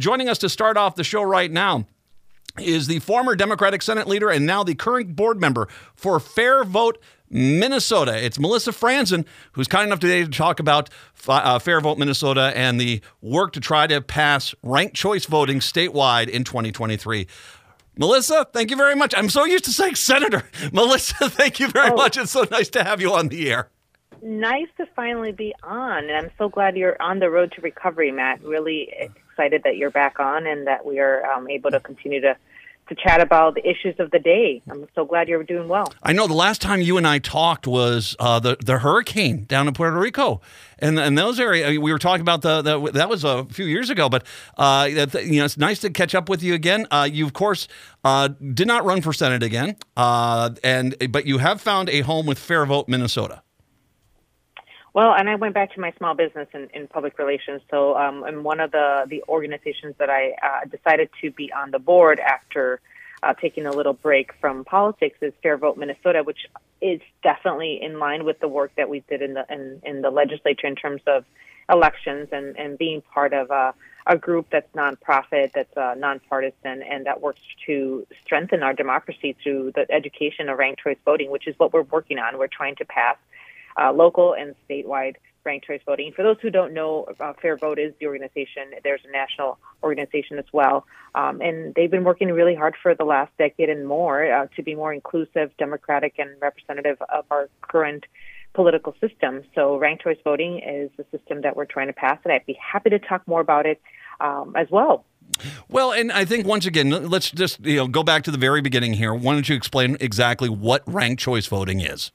Joining us to start off the show right now is the former Democratic Senate leader and now the current board member for Fair Vote Minnesota. It's Melissa Franzen, who's kind enough today to talk about uh, Fair Vote Minnesota and the work to try to pass ranked choice voting statewide in 2023. Melissa, thank you very much. I'm so used to saying Senator. Melissa, thank you very oh. much. It's so nice to have you on the air nice to finally be on, and I'm so glad you're on the road to recovery, Matt. Really excited that you're back on and that we are um, able to continue to to chat about the issues of the day. I'm so glad you're doing well. I know the last time you and I talked was uh, the the hurricane down in Puerto Rico, and and those areas we were talking about the, the that was a few years ago. But uh, you know, it's nice to catch up with you again. Uh, you of course uh, did not run for senate again, uh, and but you have found a home with Fair Vote Minnesota. Well, and I went back to my small business in, in public relations. So, um, I'm one of the the organizations that I uh, decided to be on the board after uh, taking a little break from politics is Fair Vote Minnesota, which is definitely in line with the work that we did in the in, in the legislature in terms of elections and and being part of a, a group that's nonprofit, that's uh, nonpartisan, and that works to strengthen our democracy through the education of ranked choice voting, which is what we're working on. We're trying to pass uh, local and statewide ranked choice voting. For those who don't know, uh, Fair Vote is the organization. There's a national organization as well, um, and they've been working really hard for the last decade and more uh, to be more inclusive, democratic, and representative of our current political system. So, ranked choice voting is the system that we're trying to pass, and I'd be happy to talk more about it um, as well. Well, and I think once again, let's just you know go back to the very beginning here. Why don't you explain exactly what ranked choice voting is?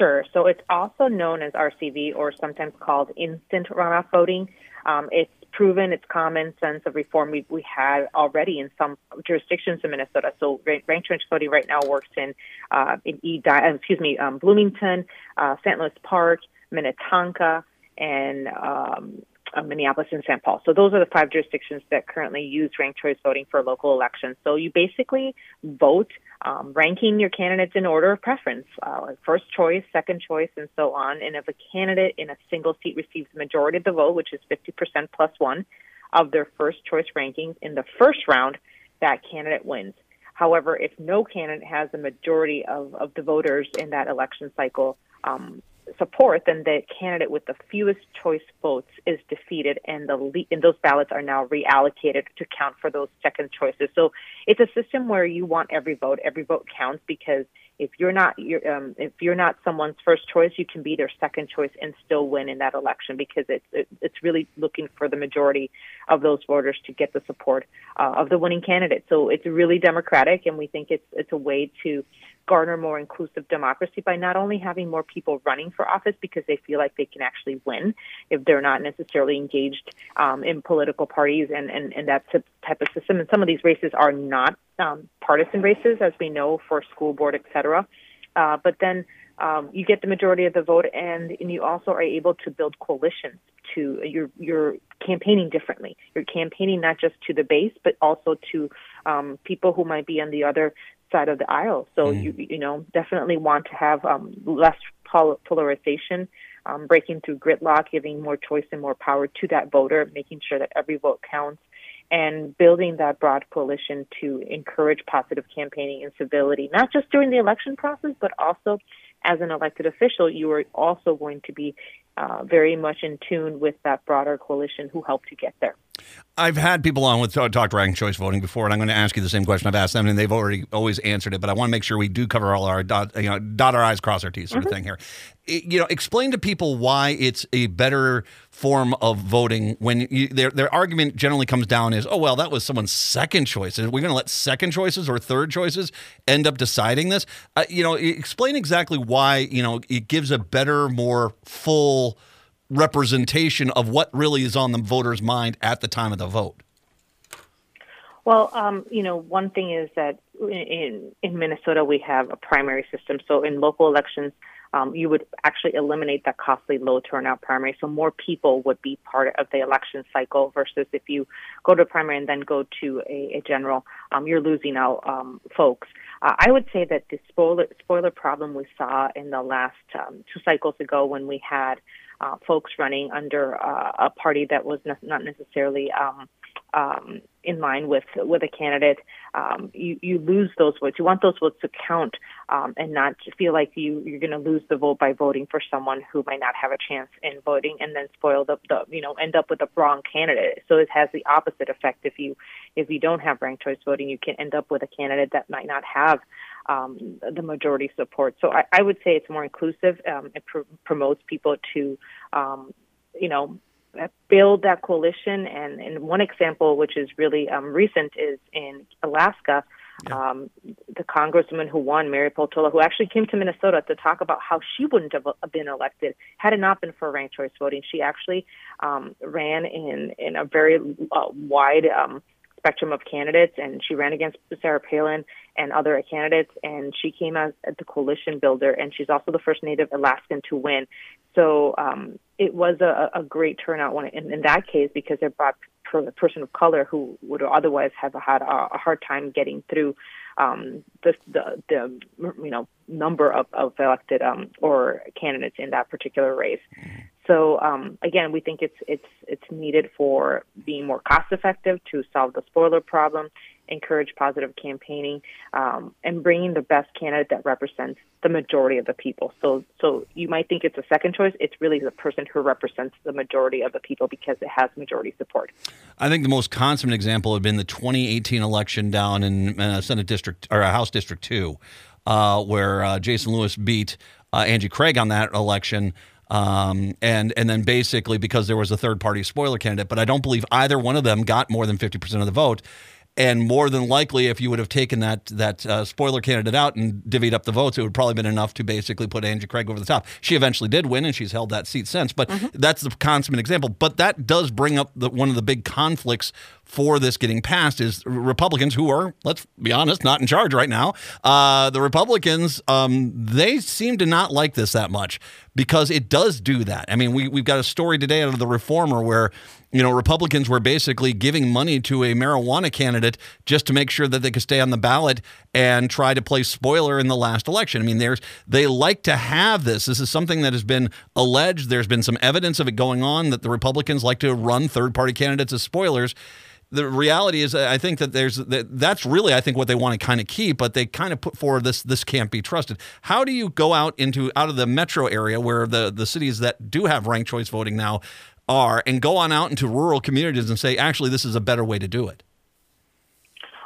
Sure. So it's also known as RCV or sometimes called instant runoff voting. Um, it's proven its common sense of reform we, we had already in some jurisdictions in Minnesota. So ranked choice voting right now works in uh, in E. Uh, excuse me, um, Bloomington, uh, St. Louis Park, Minnetonka, and um, Minneapolis and St. Paul. So those are the five jurisdictions that currently use ranked choice voting for local elections. So you basically vote um, ranking your candidates in order of preference, uh, like first choice, second choice, and so on. And if a candidate in a single seat receives the majority of the vote, which is 50% plus one of their first choice rankings in the first round, that candidate wins. However, if no candidate has the majority of, of the voters in that election cycle, um, support, then the candidate with the fewest choice votes is defeated, and the le- and those ballots are now reallocated to count for those second choices. So it's a system where you want every vote. Every vote counts because if you're not you're, um, if you're not someone's first choice, you can be their second choice and still win in that election because it's it, it's really looking for the majority of those voters to get the support uh, of the winning candidate. So it's really democratic, and we think it's it's a way to garner more inclusive democracy by not only having more people running for office because they feel like they can actually win if they're not necessarily engaged um, in political parties and, and, and that type of system. And some of these races are not um, partisan races, as we know, for school board, et cetera. Uh, but then um, you get the majority of the vote, and, and you also are able to build coalitions. To you're you're campaigning differently. You're campaigning not just to the base, but also to um, people who might be on the other side of the aisle. So mm. you you know definitely want to have um, less pol- polarization, um, breaking through gridlock, giving more choice and more power to that voter, making sure that every vote counts, and building that broad coalition to encourage positive campaigning and civility, not just during the election process, but also as an elected official, you are also going to be uh, very much in tune with that broader coalition who helped to get there. I've had people on with talk ranked choice voting before, and I'm going to ask you the same question I've asked them, and they've already always answered it. But I want to make sure we do cover all our dot, you know, dot our i's, cross our t's, sort mm-hmm. of thing here. It, you know, explain to people why it's a better form of voting when you, their their argument generally comes down is, oh well, that was someone's second choice. Are we going to let second choices or third choices end up deciding this? Uh, you know, explain exactly why you know it gives a better, more full representation of what really is on the voter's mind at the time of the vote? Well, um, you know, one thing is that in in Minnesota we have a primary system. So in local elections, um, you would actually eliminate that costly low turnout primary. So more people would be part of the election cycle versus if you go to a primary and then go to a, a general, um, you're losing out um, folks. Uh, I would say that the spoiler, spoiler problem we saw in the last um, two cycles ago when we had uh, folks running under uh, a party that was not necessarily um, um, in line with with a candidate, um, you you lose those votes. You want those votes to count um, and not feel like you you're going to lose the vote by voting for someone who might not have a chance in voting, and then spoil the, the you know end up with a wrong candidate. So it has the opposite effect. If you if you don't have ranked choice voting, you can end up with a candidate that might not have um, the majority support. So I, I, would say it's more inclusive. Um, it pr- promotes people to, um, you know, build that coalition. And, and one example, which is really um, recent, is in Alaska. Yeah. Um, the congresswoman who won, Mary Peltola, who actually came to Minnesota to talk about how she wouldn't have been elected had it not been for ranked choice voting. She actually um, ran in in a very uh, wide um, spectrum of candidates, and she ran against Sarah Palin and other candidates, and she came as the coalition builder, and she's also the first Native Alaskan to win. So um, it was a, a great turnout when, in, in that case because it brought a person of color who would otherwise have had a, a hard time getting through um, the, the, the you know number of, of elected um, or candidates in that particular race. So um, again, we think it's it's it's needed for being more cost effective to solve the spoiler problem, encourage positive campaigning, um, and bringing the best candidate that represents the majority of the people. So so you might think it's a second choice. It's really the person who represents the majority of the people because it has majority support. I think the most consummate example had been the 2018 election down in uh, Senate District or uh, House District Two, uh, where uh, Jason Lewis beat uh, Angie Craig on that election. Um, and and then basically because there was a third party spoiler candidate, but I don't believe either one of them got more than fifty percent of the vote. And more than likely, if you would have taken that that uh, spoiler candidate out and divvied up the votes, it would probably been enough to basically put Angie Craig over the top. She eventually did win, and she's held that seat since. But mm-hmm. that's the consummate example. But that does bring up the, one of the big conflicts for this getting passed is Republicans who are, let's be honest, not in charge right now. Uh, the Republicans, um, they seem to not like this that much because it does do that. I mean, we, we've got a story today out of the Reformer where you know, Republicans were basically giving money to a marijuana candidate just to make sure that they could stay on the ballot and try to play spoiler in the last election. I mean, there's they like to have this. This is something that has been alleged. There's been some evidence of it going on that the Republicans like to run third-party candidates as spoilers the reality is I think that there's that that's really I think what they want to kind of keep, but they kind of put forward this this can't be trusted. How do you go out into out of the metro area where the the cities that do have ranked choice voting now are and go on out into rural communities and say actually this is a better way to do it?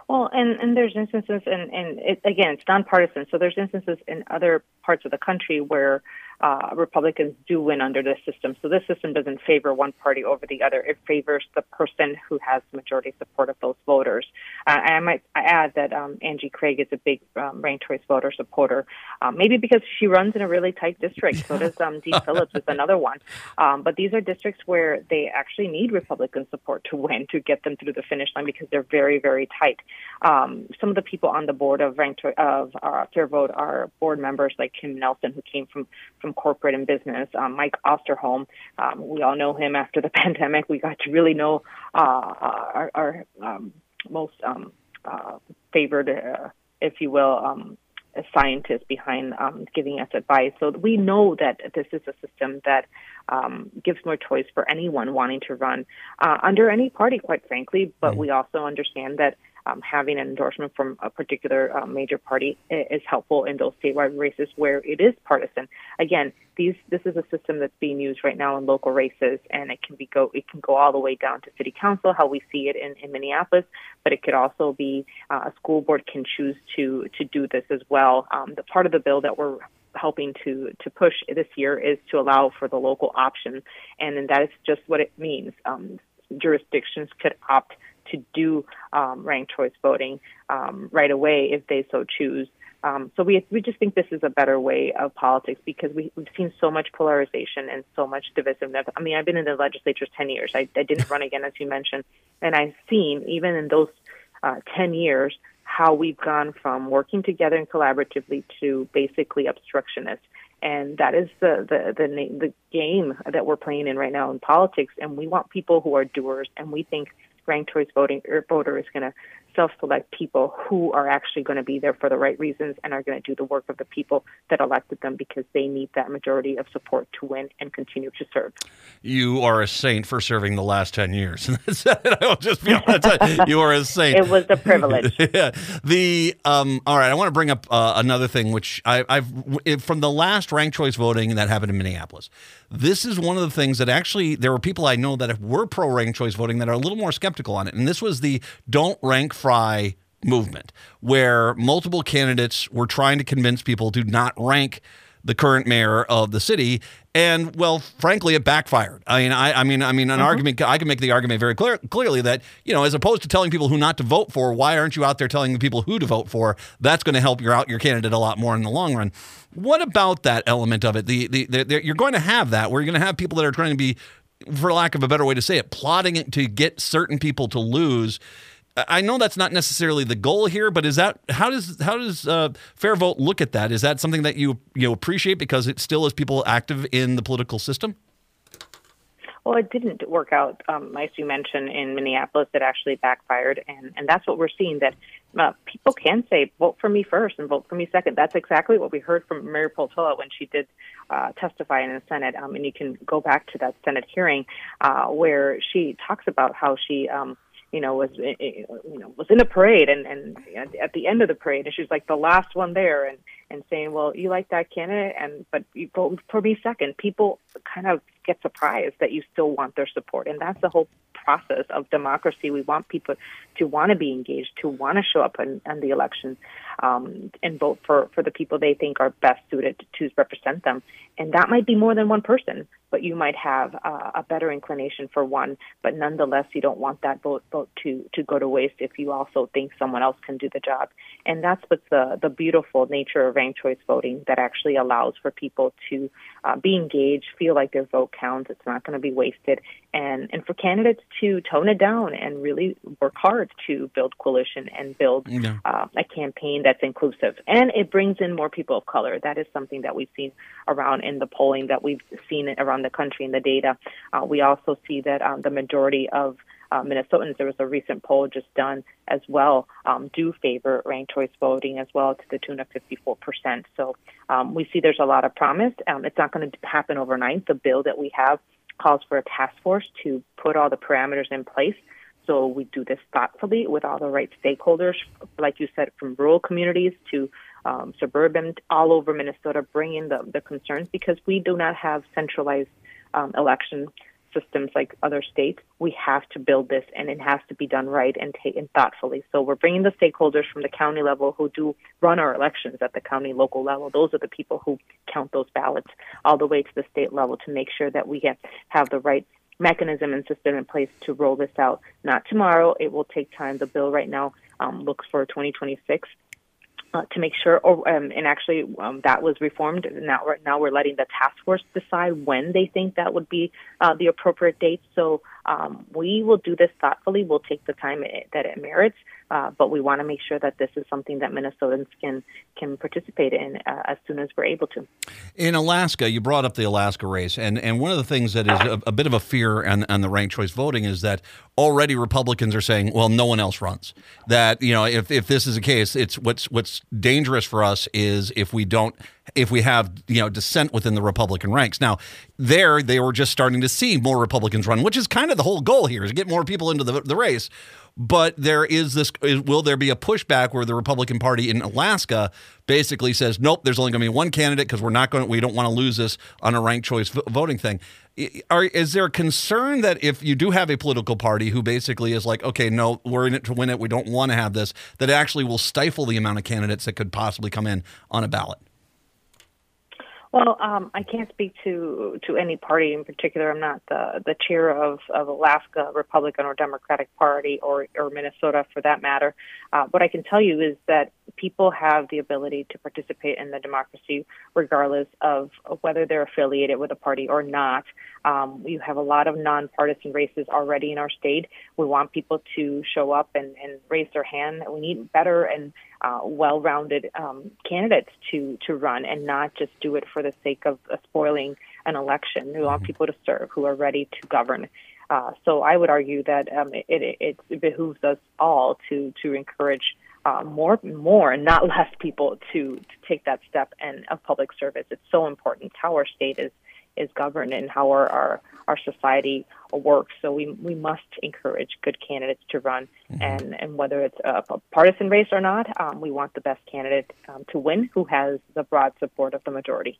Well, and, and there's instances, and, and it, again, it's nonpartisan. So there's instances in other parts of the country where uh, Republicans do win under this system. So this system doesn't favor one party over the other. It favors the person who has majority support of those voters. Uh, I might add that um, Angie Craig is a big um, ranked choice voter supporter, um, maybe because she runs in a really tight district. So does um, Dean Phillips is another one. Um, but these are districts where they actually need Republican support to win to get them through the finish line because they're very, very tight. Um, some of the people on the board of ranked of uh, Fair Vote are board members like Kim Nelson, who came from from corporate and business. Um, Mike Osterholm, um, we all know him after the pandemic. We got to really know uh, our, our um, most um, uh, favored, uh, if you will, um, scientist behind um, giving us advice. So we know that this is a system that um, gives more choice for anyone wanting to run uh, under any party, quite frankly. But mm-hmm. we also understand that um, having an endorsement from a particular uh, major party is helpful in those statewide races where it is partisan. Again, these this is a system that's being used right now in local races, and it can be go it can go all the way down to city council, how we see it in, in Minneapolis, but it could also be uh, a school board can choose to to do this as well. Um, the part of the bill that we're helping to to push this year is to allow for the local option, and that is just what it means. Um, jurisdictions could opt to do um, ranked choice voting um, right away if they so choose. Um, so we we just think this is a better way of politics because we, we've seen so much polarization and so much divisiveness. I mean, I've been in the legislature ten years. I, I didn't run again, as you mentioned, and I've seen even in those uh, ten years how we've gone from working together and collaboratively to basically obstructionist and that is the, the the the game that we're playing in right now in politics. And we want people who are doers, and we think ranked choice voting or er, voter is going to self-select people who are actually going to be there for the right reasons and are going to do the work of the people that elected them because they need that majority of support to win and continue to serve. You are a saint for serving the last 10 years. I'll just be honest. you are a saint. It was a privilege. yeah. The um, all right, I want to bring up uh, another thing which I, I've from the last ranked choice voting that happened in Minneapolis. This is one of the things that actually there were people I know that were pro ranked choice voting that are a little more skeptical on it. And this was the don't rank Frey movement, where multiple candidates were trying to convince people to not rank the current mayor of the city. And well, frankly, it backfired. I mean, I, I mean, I mean, an mm-hmm. argument. I can make the argument very clear, clearly that you know, as opposed to telling people who not to vote for, why aren't you out there telling the people who to vote for? That's going to help your out your candidate a lot more in the long run. What about that element of it? The, the, the, the you're going to have that where you're going to have people that are trying to be, for lack of a better way to say it, plotting it to get certain people to lose I know that's not necessarily the goal here, but is that how does how does uh, FairVote look at that? Is that something that you you know appreciate because it still is people active in the political system? Well, it didn't work out, um, as you mentioned, in Minneapolis. It actually backfired, and and that's what we're seeing. That uh, people can say, "Vote for me first and vote for me second. That's exactly what we heard from Mary Peltola when she did uh, testify in the Senate. Um, and you can go back to that Senate hearing uh, where she talks about how she. Um, you know, was eh, eh, you know was in a parade and and at the end of the parade, and she was like the last one there, and and saying, well, you like that candidate, and but you vote for me second. People kind of get surprised that you still want their support, and that's the whole process of democracy. We want people to want to be engaged, to want to show up in, in the election, um, and vote for for the people they think are best suited to represent them. And that might be more than one person, but you might have uh, a better inclination for one. But nonetheless, you don't want that vote vote to to go to waste if you also think someone else can do the job. And that's what's the the beautiful nature of ranked choice voting that actually allows for people to uh, be engaged, feel like their vote counts. It's not going to be wasted, and and for candidates to tone it down and really work hard to build coalition and build yeah. uh, a campaign that's inclusive. And it brings in more people of color. That is something that we've seen around in the polling that we've seen around the country in the data. Uh, we also see that um, the majority of uh, Minnesotans, there was a recent poll just done as well, um, do favor ranked choice voting as well to the tune of 54%. So um, we see there's a lot of promise. Um, it's not going to happen overnight. The bill that we have calls for a task force to put all the parameters in place. So we do this thoughtfully with all the right stakeholders, like you said, from rural communities to um, suburban, all over Minnesota, bringing the, the concerns because we do not have centralized um, election systems like other states. We have to build this, and it has to be done right and taken thoughtfully. So we're bringing the stakeholders from the county level who do run our elections at the county local level. Those are the people who count those ballots all the way to the state level to make sure that we get, have the right mechanism and system in place to roll this out. Not tomorrow. It will take time. The bill right now um, looks for 2026 uh, to make sure, or um, and actually um, that was reformed. Now now we're letting the task force decide when they think that would be uh, the appropriate date. So um, we will do this thoughtfully. We'll take the time it, that it merits, uh, but we want to make sure that this is something that Minnesotans can can participate in uh, as soon as we're able to. In Alaska, you brought up the Alaska race, and and one of the things that is a, a bit of a fear on, on the ranked choice voting is that already Republicans are saying, well, no one else runs. That you know, if if this is the case, it's what's what's dangerous for us is if we don't if we have you know dissent within the Republican ranks. Now, there they were just starting to see more Republicans run, which is kind of the whole goal here is to get more people into the, the race. But there is this will there be a pushback where the Republican Party in Alaska basically says, nope, there's only going to be one candidate because we're not going we don't want to lose this on a ranked choice voting thing. Are, is there a concern that if you do have a political party who basically is like, okay, no, we're in it to win it, we don't want to have this, that actually will stifle the amount of candidates that could possibly come in on a ballot? Well, um, I can't speak to to any party in particular. I'm not the the chair of, of Alaska Republican or Democratic Party or or Minnesota for that matter. Uh, what I can tell you is that people have the ability to participate in the democracy regardless of whether they're affiliated with a party or not. Um, we have a lot of nonpartisan races already in our state. We want people to show up and, and raise their hand. We need better and uh, well-rounded um, candidates to to run and not just do it for the sake of uh, spoiling an election. We want mm-hmm. people to serve who are ready to govern. Uh, so I would argue that um, it, it, it, behooves us all to to encourage uh, more more and not less people to to take that step and of public service. It's so important. How our state is is governed and how our, our, our society works. So we, we must encourage good candidates to run. Mm-hmm. And, and whether it's a, a partisan race or not, um, we want the best candidate um, to win who has the broad support of the majority.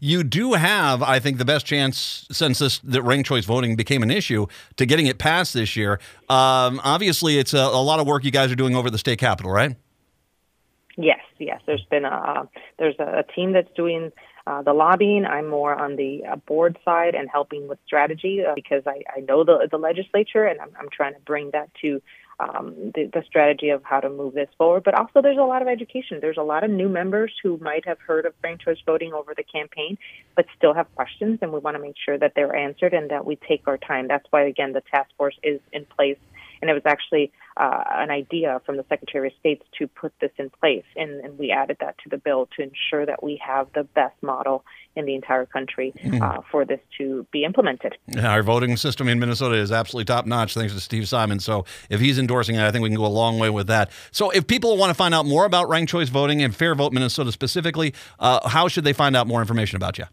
You do have, I think, the best chance since this that ranked choice voting became an issue to getting it passed this year. Um, obviously, it's a, a lot of work you guys are doing over the state capitol, right? Yes, yes. There's been a there's a, a team that's doing uh, the lobbying. I'm more on the uh, board side and helping with strategy uh, because I, I know the, the legislature and I'm, I'm trying to bring that to um, the, the strategy of how to move this forward. But also, there's a lot of education. There's a lot of new members who might have heard of ranked choice voting over the campaign, but still have questions, and we want to make sure that they're answered and that we take our time. That's why, again, the task force is in place and it was actually uh, an idea from the Secretary of State to put this in place, and, and, we added that to the bill to ensure that we have the best model in the entire country mm. uh, for this to be implemented. Our voting system in Minnesota is absolutely top notch, thanks to Steve Simon. So if he's endorsing it, I think we can go a long way with that. So if people want to find out more about ranked choice voting and Fair Vote Minnesota specifically, uh, how should they find out more information about you?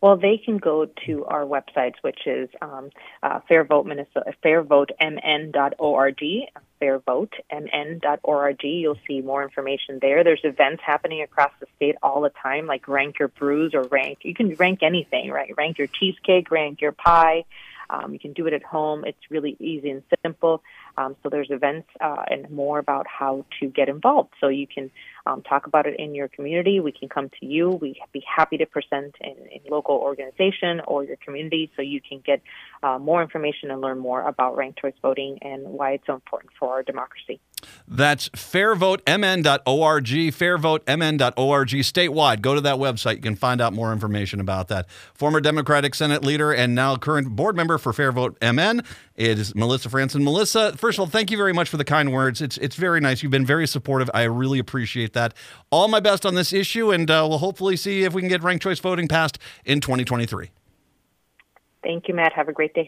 Well, they can go to our websites, which is um, uh, Fairvote Minnesota, fairvotemn.org, fairvotemn.org. You'll see more information there. There's events happening across the state all the time, like rank your brews or rank. You can rank anything, right? Rank your cheesecake, rank your pie. Um, you can do it at home. It's really easy and simple. Um, so there's events uh, and more about how to get involved. So you can um, talk about it in your community. We can come to you. We'd be happy to present in, in local organization or your community so you can get uh, more information and learn more about ranked choice voting and why it's so important for our democracy. That's fairvotemn.org, fairvotemn.org statewide. Go to that website. You can find out more information about that. Former Democratic Senate leader and now current board member for Fair Vote MN is Melissa Franzen. Melissa, first of all, thank you very much for the kind words. It's it's very nice. You've been very supportive. I really appreciate that. All my best on this issue, and uh, we'll hopefully see if we can get ranked choice voting passed in 2023. Thank you, Matt. Have a great day.